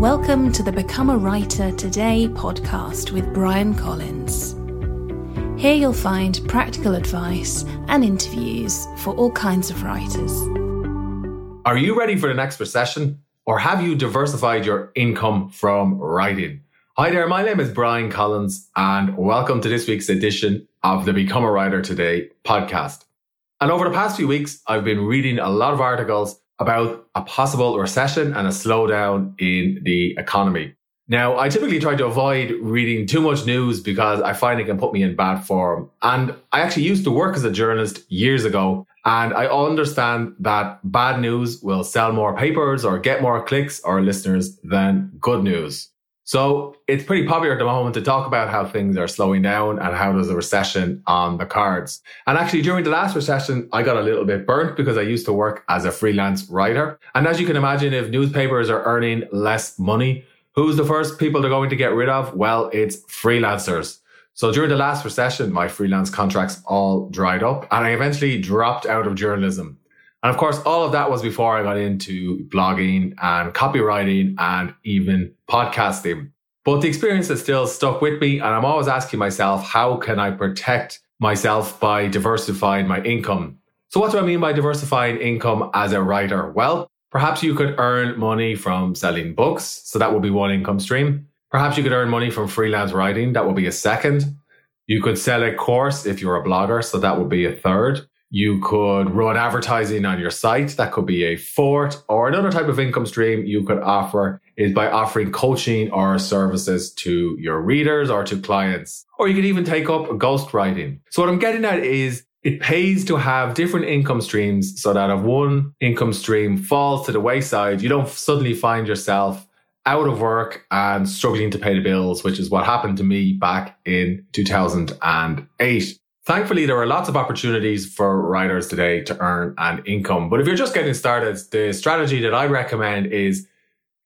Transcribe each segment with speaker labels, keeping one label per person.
Speaker 1: Welcome to the Become a Writer Today podcast with Bryan Collins. Here you'll find practical advice and interviews for all kinds of writers.
Speaker 2: Are you ready for the next recession? Or have you diversified your income from writing? Hi there, my name is Bryan Collins, and welcome to this week's edition of the Become a Writer Today podcast. And over the past few weeks, I've been reading a lot of articles about a possible recession and a slowdown in the economy. Now, I typically try to avoid reading too much news because I find it can put me in bad form. And I actually used to work as a journalist years ago. And I understand that bad news will sell more papers or get more clicks or listeners than good news. So it's pretty popular at the moment to talk about how things are slowing down and how there's a recession on the cards. And actually, during the last recession, I got a little bit burnt because I used to work as a freelance writer. And as you can imagine, if newspapers are earning less money, who's the first people they're going to get rid of? Well, it's freelancers. So during the last recession, my freelance contracts all dried up and I eventually dropped out of journalism. And of course, all of that was before I got into blogging and copywriting and even podcasting. But the experience has still stuck with me. And I'm always asking myself, how can I protect myself by diversifying my income? So what do I mean by diversifying income as a writer? Well, perhaps you could earn money from selling books. So that would be one income stream. Perhaps you could earn money from freelance writing. That would be a second. You could sell a course if you're a blogger. So that would be a third. You could run advertising on your site. That could be a fourth or another type of income stream you could offer is by offering coaching or services to your readers or to clients. Or you could even take up ghostwriting. So what I'm getting at is it pays to have different income streams so that if one income stream falls to the wayside, you don't suddenly find yourself out of work and struggling to pay the bills, which is what happened to me back in 2008. Thankfully, there are lots of opportunities for writers today to earn an income. But if you're just getting started, the strategy that I recommend is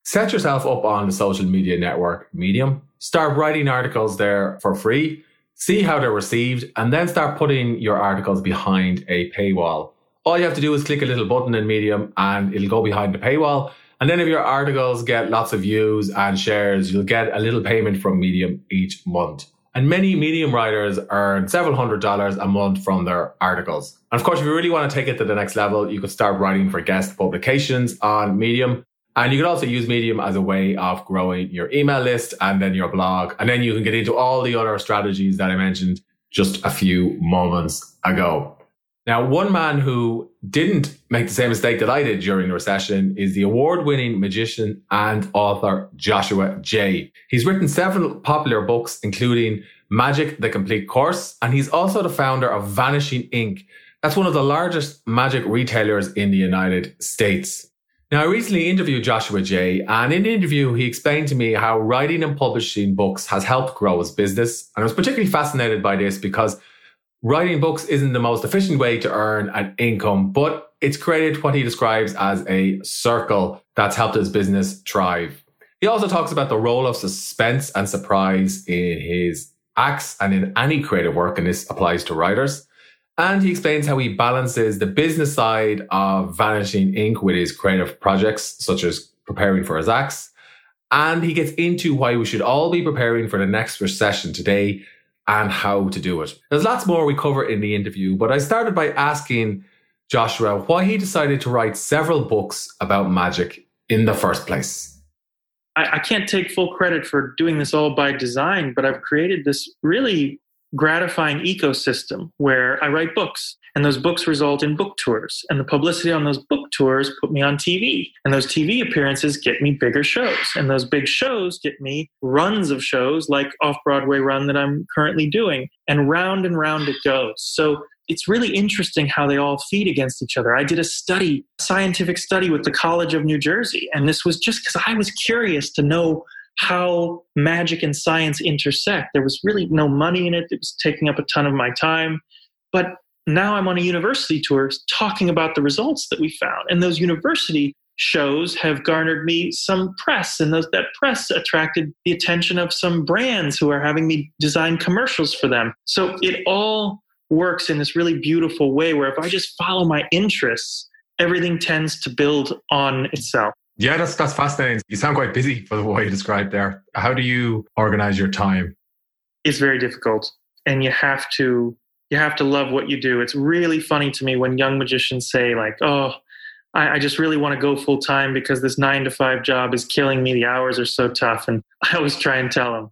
Speaker 2: set yourself up on the social media network Medium, start writing articles there for free, see how they're received, and then start putting your articles behind a paywall. All you have to do is click a little button in Medium and it'll go behind the paywall. And then if your articles get lots of views and shares, you'll get a little payment from Medium each month. And many medium writers earn several hundred dollars a month from their articles. And of course, if you really want to take it to the next level, you could start writing for guest publications on Medium. And you could also use Medium as a way of growing your email list and then your blog. And then you can get into all the other strategies that I mentioned just a few moments ago. Now, one man who didn't make the same mistake that I did during the recession is the award winning magician and author Joshua Jay. He's written several popular books, including Magic, the Complete Course, and he's also the founder of Vanishing Ink. That's one of the largest magic retailers in the United States. Now, I recently interviewed Joshua Jay, and in the interview, he explained to me how writing and publishing books has helped grow his business. And I was particularly fascinated by this because writing books isn't the most efficient way to earn an income, but it's created what he describes as a circle that's helped his business thrive. He also talks about the role of suspense and surprise in his acts and in any creative work, and this applies to writers. And he explains how he balances the business side of Vanishing Ink with his creative projects, such as preparing for his acts. And he gets into why we should all be preparing for the next recession today and how to do it. There's lots more we cover in the interview, but I started by asking Joshua why he decided to write several books about magic in the first place.
Speaker 3: I, I can't take full credit for doing this all by design, but I've created this really gratifying ecosystem where I write books and those books result in book tours and the publicity on those book tours put me on TV and those TV appearances get me bigger shows and those big shows get me runs of shows like off Broadway run that I'm currently doing and round and round it goes. So it's really interesting how they all feed against each other. I did a study, scientific study with the College of New Jersey and this was just cuz I was curious to know how magic and science intersect. There was really no money in it. It was taking up a ton of my time. But now I'm on a university tour talking about the results that we found. And those university shows have garnered me some press, and those, that press attracted the attention of some brands who are having me design commercials for them. So it all works in this really beautiful way where if I just follow my interests, everything tends to build on itself.
Speaker 2: Yeah, that's that's fascinating. You sound quite busy for the way you described there. How do you organize your time?
Speaker 3: It's very difficult, and you have to you have to love what you do. It's really funny to me when young magicians say like, "Oh, I, I just really want to go full time because this nine to five job is killing me. The hours are so tough." And I always try and tell them,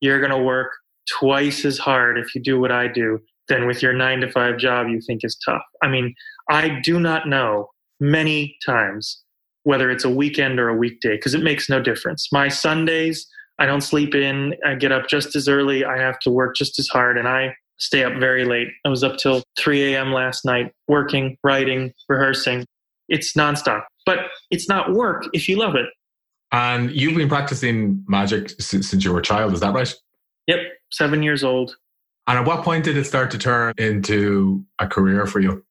Speaker 3: "You're going to work twice as hard if you do what I do than with your nine to five job you think is tough." I mean, I do not know many times whether it's a weekend or a weekday, because it makes no difference. My Sundays, I don't sleep in. I get up just as early. I have to work just as hard, and I stay up very late. I was up till 3 a.m. last night, working, writing, rehearsing. It's nonstop, but it's not work if you love it.
Speaker 2: And you've been practicing magic since, since you were a child, is that right?
Speaker 3: Yep, seven years old.
Speaker 2: And at what point did it start to turn into a career for you?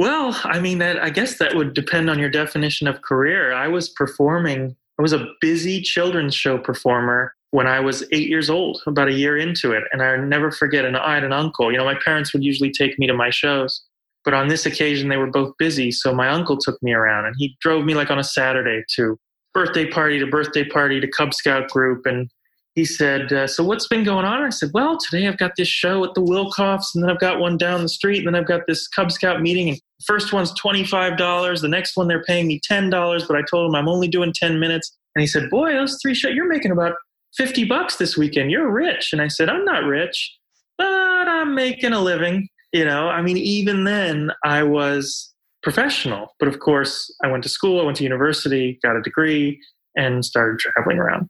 Speaker 3: Well, I mean, that I guess that would depend on your definition of career. I was performing. I was a busy children's show performer when I was eight years old, about a year into it, and I never forget. And I had an uncle. You know, my parents would usually take me to my shows, but on this occasion they were both busy, so my uncle took me around, and he drove me like on a Saturday to birthday party to birthday party to Cub Scout group, and he said, uh, So what's been going on? I said, Well, today I've got this show at the Wilcoffs, and then I've got one down the street, and then I've got this Cub Scout meeting. And the first one's $25. The next one, they're paying me $10, but I told him I'm only doing 10 minutes. And he said, Boy, those three shows, you're making about 50 bucks this weekend. You're rich. And I said, I'm not rich, but I'm making a living. You know, I mean, even then, I was professional. But of course, I went to school, I went to university, got a degree, and started traveling around.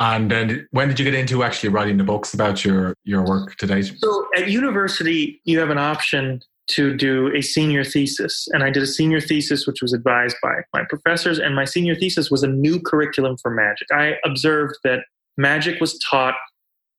Speaker 2: And then when did you get into actually writing the books about your, your work to date?
Speaker 3: So at university, you have an option to do a senior thesis. And I did a senior thesis, which was advised by my professors. And my senior thesis was a new curriculum for magic. I observed that magic was taught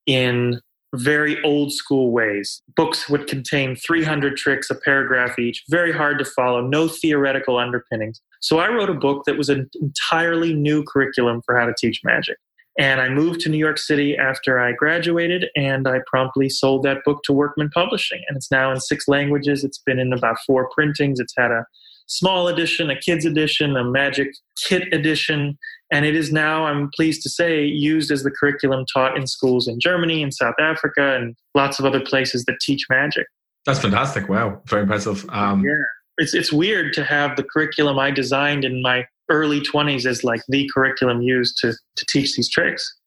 Speaker 3: in very old school ways. Books would contain 300 tricks, a paragraph each, very hard to follow, no theoretical underpinnings. So I wrote a book that was an entirely new curriculum for how to teach magic. And I moved to New York City after I graduated, and I promptly sold that book to Workman Publishing. And it's now in six languages. It's been in about four printings. It's had a small edition, a kids edition, a magic kit edition, and it is now, I'm pleased to say, used as the curriculum taught in schools in Germany and South Africa and lots of other places that teach magic.
Speaker 2: That's fantastic. Wow, very impressive.
Speaker 3: Um, yeah, it's it's weird to have the curriculum I designed in my early 20s as like the curriculum used to to teach these tricks.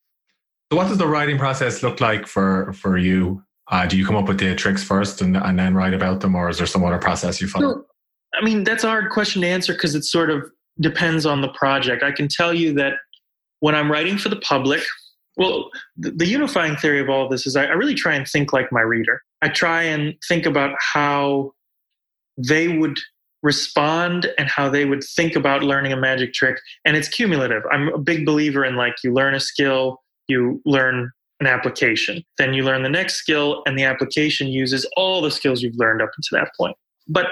Speaker 2: So, what does the writing process look like for for you? Uh, do you come up with the tricks first and, and then write about them, or is there some other process you follow?
Speaker 3: I mean, that's a hard question to answer because it sort of depends on the project. I can tell you that when I'm writing for the public, well, the, the unifying theory of all of this is I, I really try and think like my reader. I try and think about how they would respond and how they would think about learning a magic trick. And it's cumulative. I'm a big believer in like you learn a skill, you learn an application, then you learn the next skill, and the application uses all the skills you've learned up until that point. But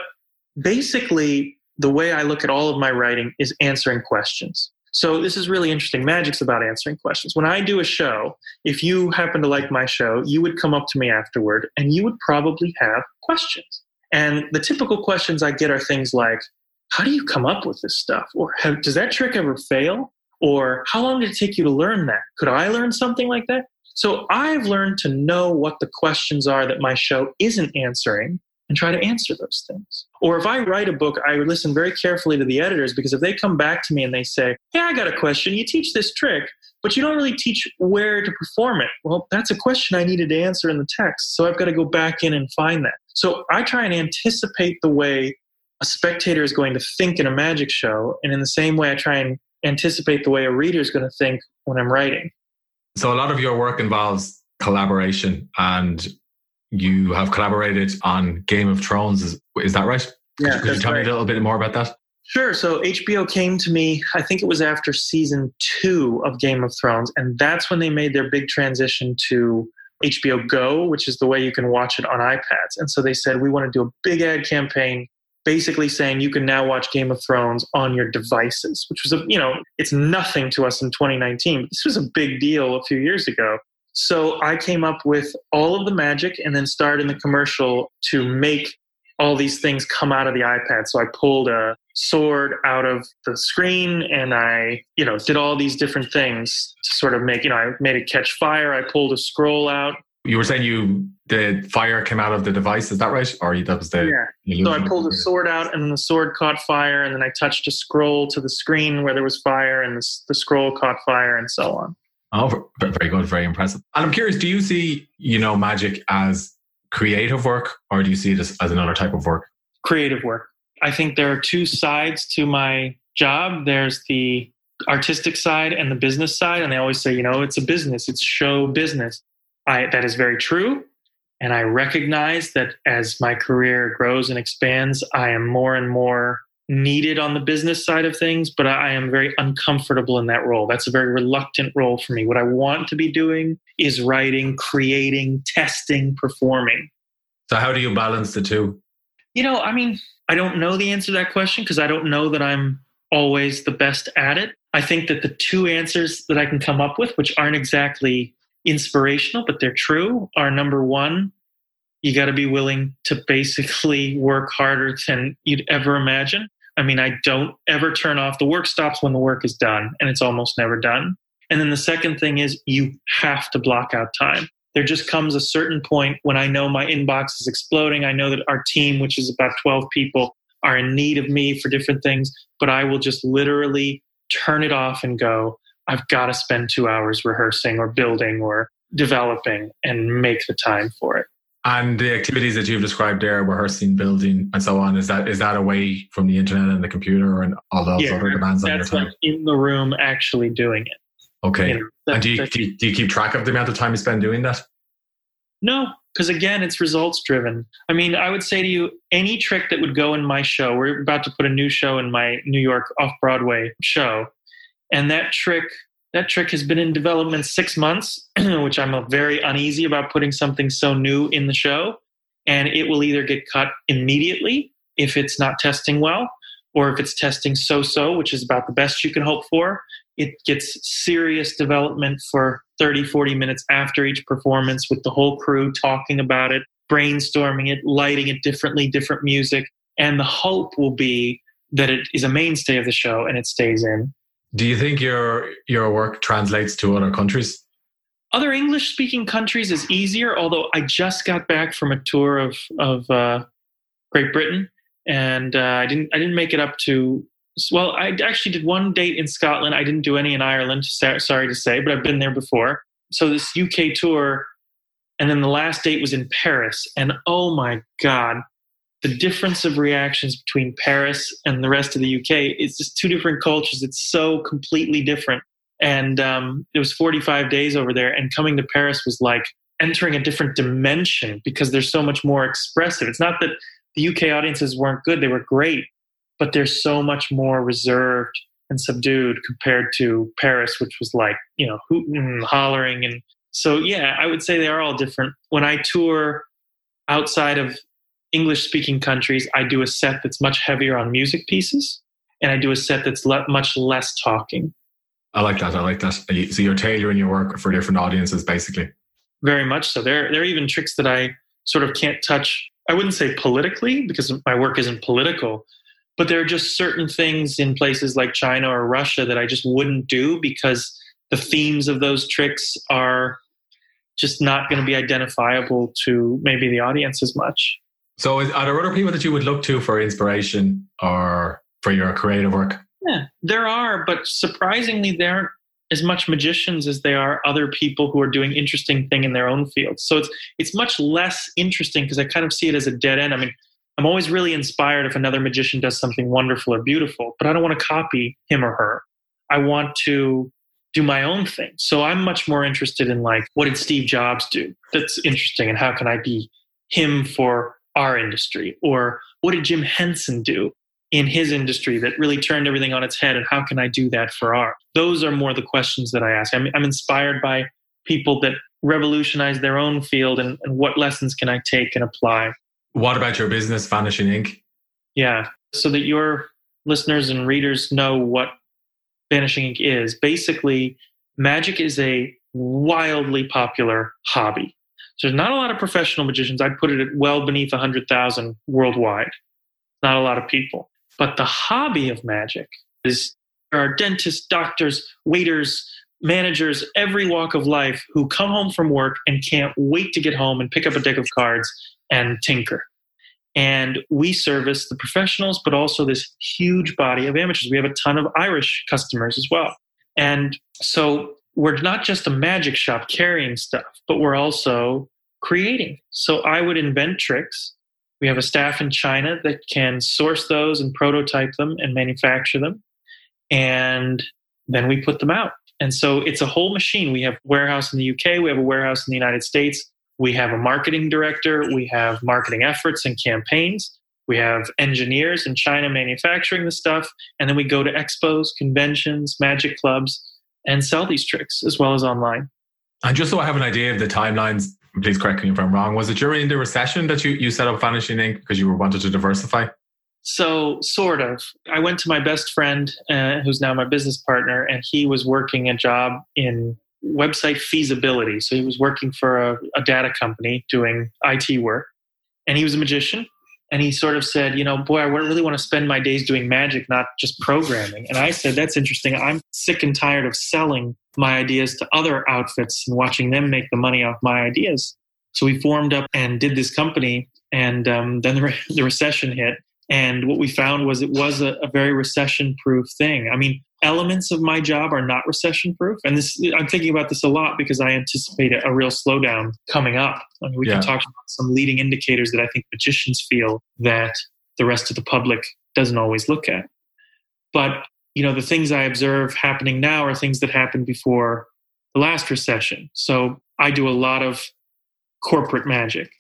Speaker 3: basically, the way I look at all of my writing is answering questions. So this is really interesting. Magic's about answering questions. When I do a show, if you happen to like my show, you would come up to me afterward and you would probably have questions. And the typical questions I get are things like, how do you come up with this stuff? Or does that trick ever fail? Or how long did it take you to learn that? Could I learn something like that? So I've learned to know what the questions are that my show isn't answering and try to answer those things. Or if I write a book, I listen very carefully to the editors because if they come back to me and they say, Hey, I got a question. You teach this trick, but you don't really teach where to perform it. Well, that's a question I needed to answer in the text. So I've got to go back in and find that. So I try and anticipate the way a spectator is going to think in a magic show. And in the same way, I try and anticipate the way a reader is going to think when I'm writing.
Speaker 2: So a lot of your work involves collaboration and you have collaborated on Game of Thrones. Is, is that right?
Speaker 3: Yeah.
Speaker 2: Could you, tell
Speaker 3: right.
Speaker 2: me a little bit more about that?
Speaker 3: Sure. So HBO came to me, I think it was after season two of Game of Thrones, and that's when they made their big transition to HBO Go, which is the way you can watch it on iPads. And so they said, we want to do a big ad campaign basically saying you can now watch Game of Thrones on your devices, which was a, you know, it's nothing to us in 2019. But this was a big deal a few years ago. So I came up with all of the magic and then starred in the commercial to make all these things come out of the iPad. So I pulled a sword out of the screen and I, you know, did all these different things to sort of make, you know, I made it catch fire. I pulled a scroll out.
Speaker 2: You were saying you the fire came out of the device, is that right? Or that was the
Speaker 3: yeah. So I pulled a sword out and then the sword caught fire and then I touched a scroll to the screen where there was fire and the, the scroll caught fire and so on.
Speaker 2: Oh, very good, very impressive. And I'm curious, do you see, you know, magic as creative work or do you see it as, as another type of work?
Speaker 3: Creative work. I think there are two sides to my job. There's the artistic side and the business side. And they always say, you know, it's a business, it's show business. I, that is very true. And I recognize that as my career grows and expands, I am more and more needed on the business side of things, but I am very uncomfortable in that role. That's a very reluctant role for me. What I want to be doing is writing, creating, testing, performing.
Speaker 2: So, how do you balance the two?
Speaker 3: You know, I mean, I don't know the answer to that question because I don't know that I'm always the best at it. I think that the two answers that I can come up with, which aren't exactly inspirational, but they're true, are number one, you got to be willing to basically work harder than you'd ever imagine. I mean, I don't ever turn off. The work stops when the work is done, and it's almost never done. And then the second thing is you have to block out time. There just comes a certain point when I know my inbox is exploding. I know that our team, which is about 12 people, are in need of me for different things, but I will just literally turn it off and go, I've got to spend two hours rehearsing or building or developing and make the time for it.
Speaker 2: And the activities that you've described there, rehearsing, building, and so on, is that is that away from the internet and the computer and all those yeah, other demands on your time?
Speaker 3: Like in the room, actually doing it.
Speaker 2: Okay. You know, and do you, do you, do you keep track of the amount of time you spend doing that?
Speaker 3: No, because again, it's results driven. I mean, I would say to you, any trick that would go in my show. We're about to put a new show in my New York off Broadway show, and that trick that trick has been in development six months, which I'm very uneasy about putting something so new in the show. And it will either get cut immediately if it's not testing well, or if it's testing so so, which is about the best you can hope for. It gets serious development for 30, 40 minutes after each performance with the whole crew talking about it, brainstorming it, lighting it differently, different music. And the hope will be that it is a mainstay of the show and it stays in.
Speaker 2: Do you think your your work translates to other countries?
Speaker 3: Other English speaking countries is easier. Although I just got back from a tour of of uh, Great Britain, and uh, I didn't I didn't make it up to. Well, I actually did one date in Scotland. I didn't do any in Ireland. Sorry to say, but I've been there before. So this UK tour, and then the last date was in Paris, and oh my god, the difference of reactions between Paris and the rest of the UK is just two different cultures. It's so completely different. And um, it was 45 days over there, and coming to Paris was like entering a different dimension because they're so much more expressive. It's not that the UK audiences weren't good, they were great, but they're so much more reserved and subdued compared to Paris, which was like, you know, hooting and hollering. And so, yeah, I would say they are all different. When I tour outside of English speaking countries, I do a set that's much heavier on music pieces and I do a set that's le- much less talking.
Speaker 2: I like that. I like that. So you're tailoring your work for different audiences, basically.
Speaker 3: Very much so. There, there are even tricks that I sort of can't touch. I wouldn't say politically because my work isn't political, but there are just certain things in places like China or Russia that I just wouldn't do because the themes of those tricks are just not going to be identifiable to maybe the audience as much.
Speaker 2: So, are there other people that you would look to for inspiration or for your creative work?
Speaker 3: Yeah, there are, but surprisingly, there aren't as much magicians as there are other people who are doing interesting thing in their own fields. So it's it's much less interesting because I kind of see it as a dead end. I mean, I'm always really inspired if another magician does something wonderful or beautiful, but I don't want to copy him or her. I want to do my own thing. So I'm much more interested in like what did Steve Jobs do? That's interesting and how can I be him for our industry? Or what did Jim Henson do in his industry that really turned everything on its head? And how can I do that for art? Those are more the questions that I ask. I'm, I'm inspired by people that revolutionize their own field and, and what lessons can I take and apply.
Speaker 2: What about your business, Vanishing Ink?
Speaker 3: Yeah, so that your listeners and readers know what Vanishing Ink is. Basically, magic is a wildly popular hobby. So there's not a lot of professional magicians. I'd put it at well beneath 100,000 worldwide. Not a lot of people. But the hobby of magic is there are dentists, doctors, waiters, managers, every walk of life who come home from work and can't wait to get home and pick up a deck of cards and tinker. And we service the professionals, but also this huge body of amateurs. We have a ton of Irish customers as well. And so we're not just a magic shop carrying stuff, but we're also creating. So I would invent tricks. We have a staff in China that can source those and prototype them and manufacture them. And then we put them out. And so it's a whole machine. We have warehouse in the UK, we have a warehouse in the United States. We have a marketing director, we have marketing efforts and campaigns. We have engineers in China manufacturing the stuff, and then we go to expos, conventions, magic clubs, and sell these tricks as well as online.
Speaker 2: And just so I have an idea of the timelines, please correct me if I'm wrong. Was it during the recession that you, you set up Vanishing Ink because you wanted to diversify?
Speaker 3: So, sort of. I went to my best friend, uh, who's now my business partner, and he was working a job in website feasibility. So, he was working for a, a data company doing IT work, and he was a magician and he sort of said, you know, boy, I really want to spend my days doing magic, not just programming. And I said, that's interesting. I'm sick and tired of selling my ideas to other outfits and watching them make the money off my ideas. So we formed up and did this company, and um, then the, re- the recession hit. And what we found was it was a, a very recession proof thing. I mean, elements of my job are not recession proof. And this, I'm thinking about this a lot because I anticipate a, a real slowdown coming up. I mean, we yeah. can talk about some leading indicators that I think magicians feel that the rest of the public doesn't always look at. But, you know, the things I observe happening now are things that happened before the last recession. So I do a lot of corporate magic.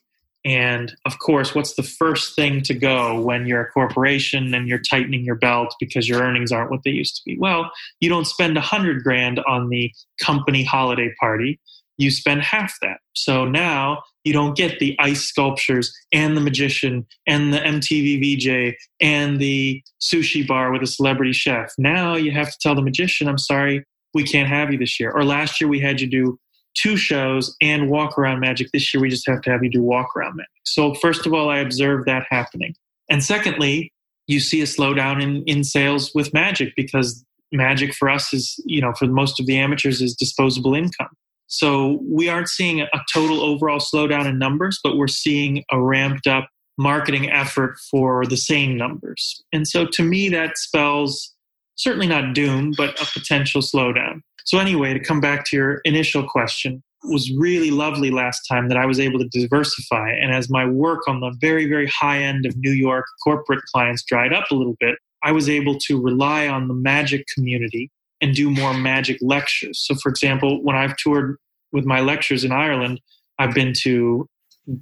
Speaker 3: And of course, what's the first thing to go when you're a corporation and you're tightening your belt because your earnings aren't what they used to be? Well, you don't spend a hundred grand on the company holiday party. You spend half that. So now you don't get the ice sculptures and the magician and the MTV VJ and the sushi bar with a celebrity chef. Now you have to tell the magician, I'm sorry, we can't have you this year. Or last year we had you do two shows and walk around magic. This year, we just have to have you do walk around magic. So, first of all, I observed that happening. And secondly, you see a slowdown in, in sales with magic because magic for us is, you know, for most of the amateurs is disposable income. So we aren't seeing a total overall slowdown in numbers, but we're seeing a ramped up marketing effort for the same numbers. And so to me, that spells certainly not doom, but a potential slowdown. So, anyway, to come back to your initial question, was really lovely last time that I was able to diversify. And as my work on the very, very high end of New York corporate clients dried up a little bit, I was able to rely on the magic community and do more magic lectures. So, for example, when I've toured with my lectures in Ireland, I've been to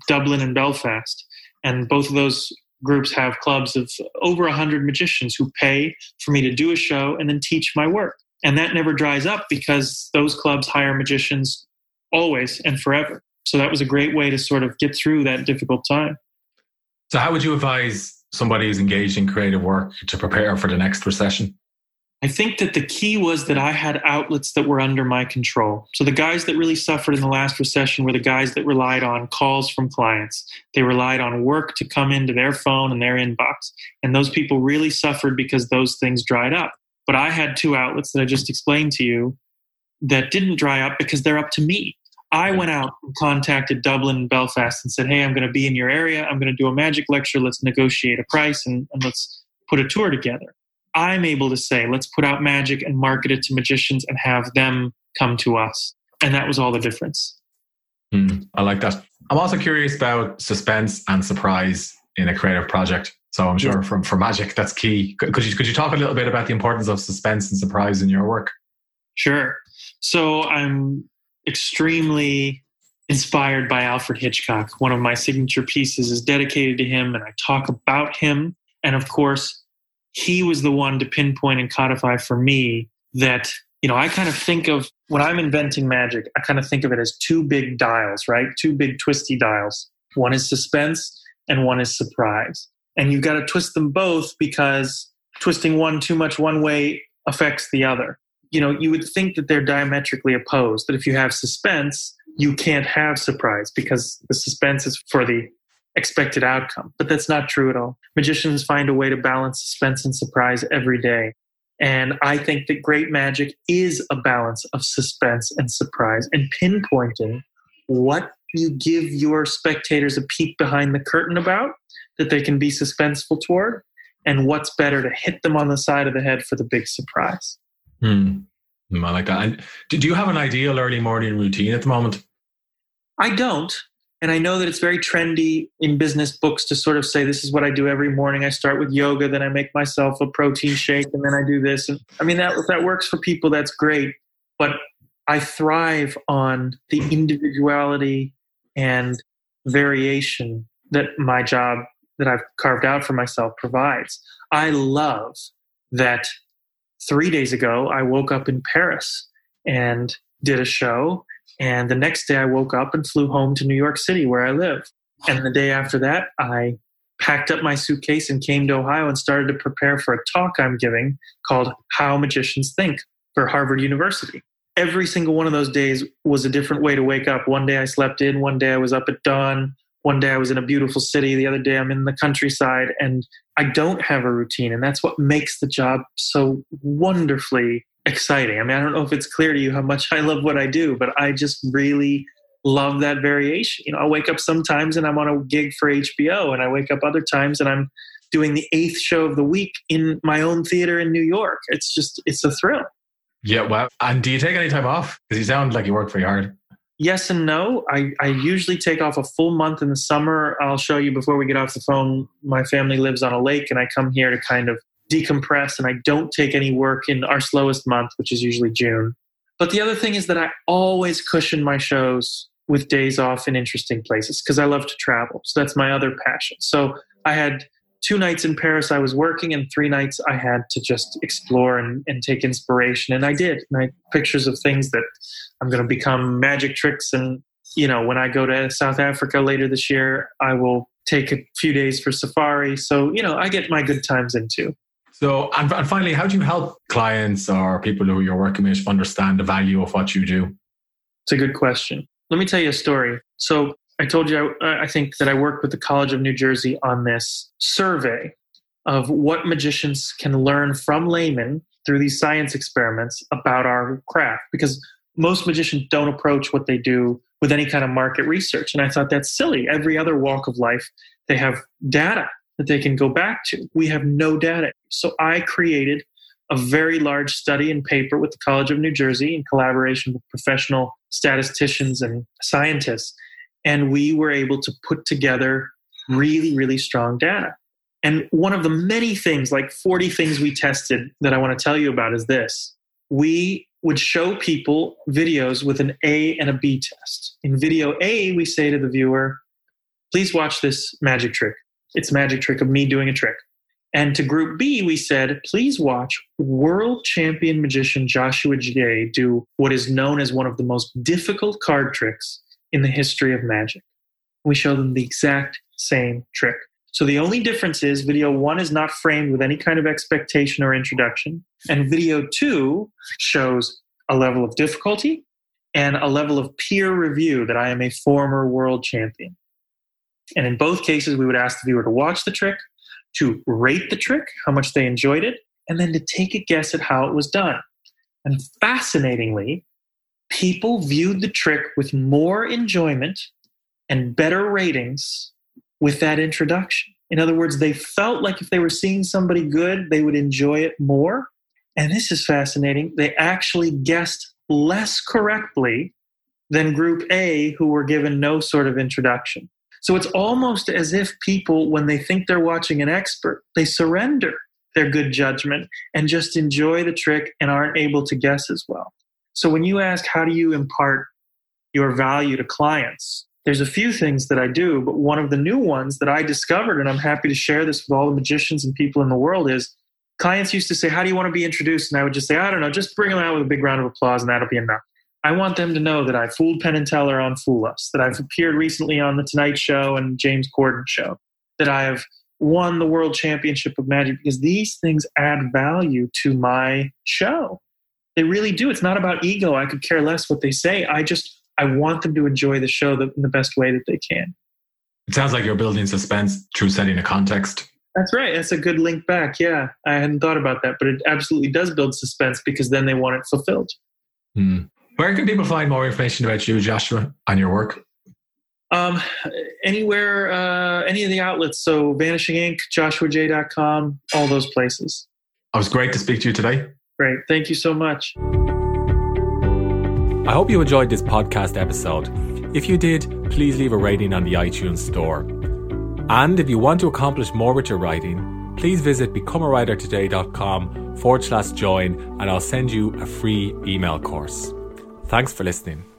Speaker 3: Dublin and Belfast. And both of those groups have clubs of over 100 magicians who pay for me to do a show and then teach my work. And that never dries up because those clubs hire magicians always and forever. So that was a great way to sort of get through that difficult time.
Speaker 2: So, how would you advise somebody who's engaged in creative work to prepare for the next recession?
Speaker 3: I think that the key was that I had outlets that were under my control. So the guys that really suffered in the last recession were the guys that relied on calls from clients. They relied on work to come into their phone and their inbox. And those people really suffered because those things dried up. But I had two outlets that I just explained to you that didn't dry up because they're up to me. I went out and contacted Dublin and Belfast and said, Hey, I'm going to be in your area. I'm going to do a magic lecture. Let's negotiate a price and, and let's put a tour together. I'm able to say, let's put out magic and market it to magicians and have them come to us. And that was all the difference.
Speaker 2: Mm, I like that. I'm also curious about suspense and surprise in a creative project. So I'm sure yeah. from for magic that's key. Could you could you talk a little bit about the importance of suspense and surprise in your work?
Speaker 3: Sure. So I'm extremely inspired by Alfred Hitchcock. One of my signature pieces is dedicated to him, and I talk about him. And of course, he was the one to pinpoint and codify for me that you know i kind of think of when i'm inventing magic i kind of think of it as two big dials right two big twisty dials one is suspense and one is surprise and you've got to twist them both because twisting one too much one way affects the other you know you would think that they're diametrically opposed that if you have suspense you can't have surprise because the suspense is for the expected outcome. But that's not true at all. Magicians find a way to balance suspense and surprise every day. And I think that great magic is a balance of suspense and surprise and pinpointing what you give your spectators a peek behind the curtain about that they can be suspenseful toward and what's better to hit them on the side of the head for the big surprise.
Speaker 2: Hmm. I like that. And do you have an ideal early morning routine at the moment?
Speaker 3: I don't. And I know that it's very trendy in business books to sort of say, this is what I do every morning. I start with yoga, then I make myself a protein shake, and then I do this. And I mean, that, that works for people, that's great. But I thrive on the individuality and variation that my job that I've carved out for myself provides. I love that three days ago, I woke up in Paris and did a show. And the next day, I woke up and flew home to New York City, where I live. And the day after that, I packed up my suitcase and came to Ohio and started to prepare for a talk I'm giving called How Magicians Think for Harvard University. Every single one of those days was a different way to wake up. One day I slept in, one day I was up at dawn, one day I was in a beautiful city, the other day I'm in the countryside, and I don't have a routine. And that's what makes the job so wonderfully exciting. I mean, I don't know if it's clear to you how much I love what I do, but I just really love that variation. You know, I wake up sometimes and I'm on a gig for HBO, and I wake up other times and I'm doing the eighth show of the week in my own theater in New York. It's just, it's a thrill.
Speaker 2: Yeah, well, and do you take any time off? Because you sound like you work pretty hard
Speaker 3: yes and no. I, I usually take off a full month in the summer. I'll show you before we get off the phone. My family lives on a lake, and I come here to kind of decompress, and I don't take any work in our slowest month, which is usually June. But the other thing is that I always cushion my shows with days off in interesting places because I love to travel. So that's my other passion. So I had two nights in Paris I was working, and three nights I had to just explore and, and take inspiration. And I did. And I pictures of things that I'm going to become magic tricks. And, you know, when I go to South Africa later this year, I will take a few days for safari. So, you know, I get my good times into.
Speaker 2: So, and, and finally, how do you help clients or people who you're working with understand the value of what you do?
Speaker 3: It's a good question. Let me tell you a story. So, I told you, I, I think that I worked with the College of New Jersey on this survey of what magicians can learn from laymen through these science experiments about our craft. Because most magicians don't approach what they do with any kind of market research. And I thought that's silly. Every other walk of life, they have data that they can go back to. We have no data. So I created a very large study and paper with the College of New Jersey in collaboration with professional statisticians and scientists and we were able to put together really, really strong data. And one of the many things, like 40 things we tested that I want to tell you about is this. We would show people videos with an A and a B test. In video A, we say to the viewer, please watch this magic trick. It's a magic trick of me doing a trick. And to group B, we said, please watch world champion magician Joshua Jay do what is known as one of the most difficult card tricks in the history of magic. We show them the exact same trick. So the only difference is video one is not framed with any kind of expectation or introduction, and video two shows a level of difficulty and a level of peer review that I am a former world champion. And in both cases, we would ask the viewer to watch the trick, to rate the trick, how much they enjoyed it, and then to take a guess at how it was done. And fascinatingly, people viewed the trick with more enjoyment and better ratings with that introduction. In other words, they felt like if they were seeing somebody good, they would enjoy it more. And this is fascinating. They actually guessed less correctly than group A, who were given no sort of introduction. So it's almost as if people, when they think they're watching an expert, they surrender their good judgment and just enjoy the trick and aren't able to guess as well. So when you ask, how do you impart your value to clients? There's a few things that I do, but one of the new ones that I discovered, and I'm happy to share this with all the magicians and people in the world, is clients used to say, How do you want to be introduced? And I would just say, I don't know, just bring them out with a big round of applause and that'll be enough. I want them to know that I fooled Penn and Teller on Fool Us, that I've appeared recently on The Tonight Show and James Corden Show, that I have won the World Championship of Magic, because these things add value to my show. They really do. It's not about ego. I could care less what they say. I just, I want them to enjoy the show in the best way that they can.
Speaker 4: It sounds like you're building suspense through setting a context.
Speaker 3: That's right. That's a good link back. Yeah. I hadn't thought about that, but it absolutely does build suspense because then they want it fulfilled.
Speaker 4: Hmm. Where can people find more information about you, Joshua, and your work?
Speaker 3: Um, anywhere, uh, any of the outlets. So Vanishing Ink, joshuajay.com, all those places.
Speaker 4: It was great to speak to you today.
Speaker 3: Great. Thank you so much.
Speaker 2: I hope you enjoyed this podcast episode. If you did, please leave a rating on the iTunes store. And if you want to accomplish more with your writing, please visit becomeawritertoday.com forward slash join and I'll send you a free email course. Thanks for listening.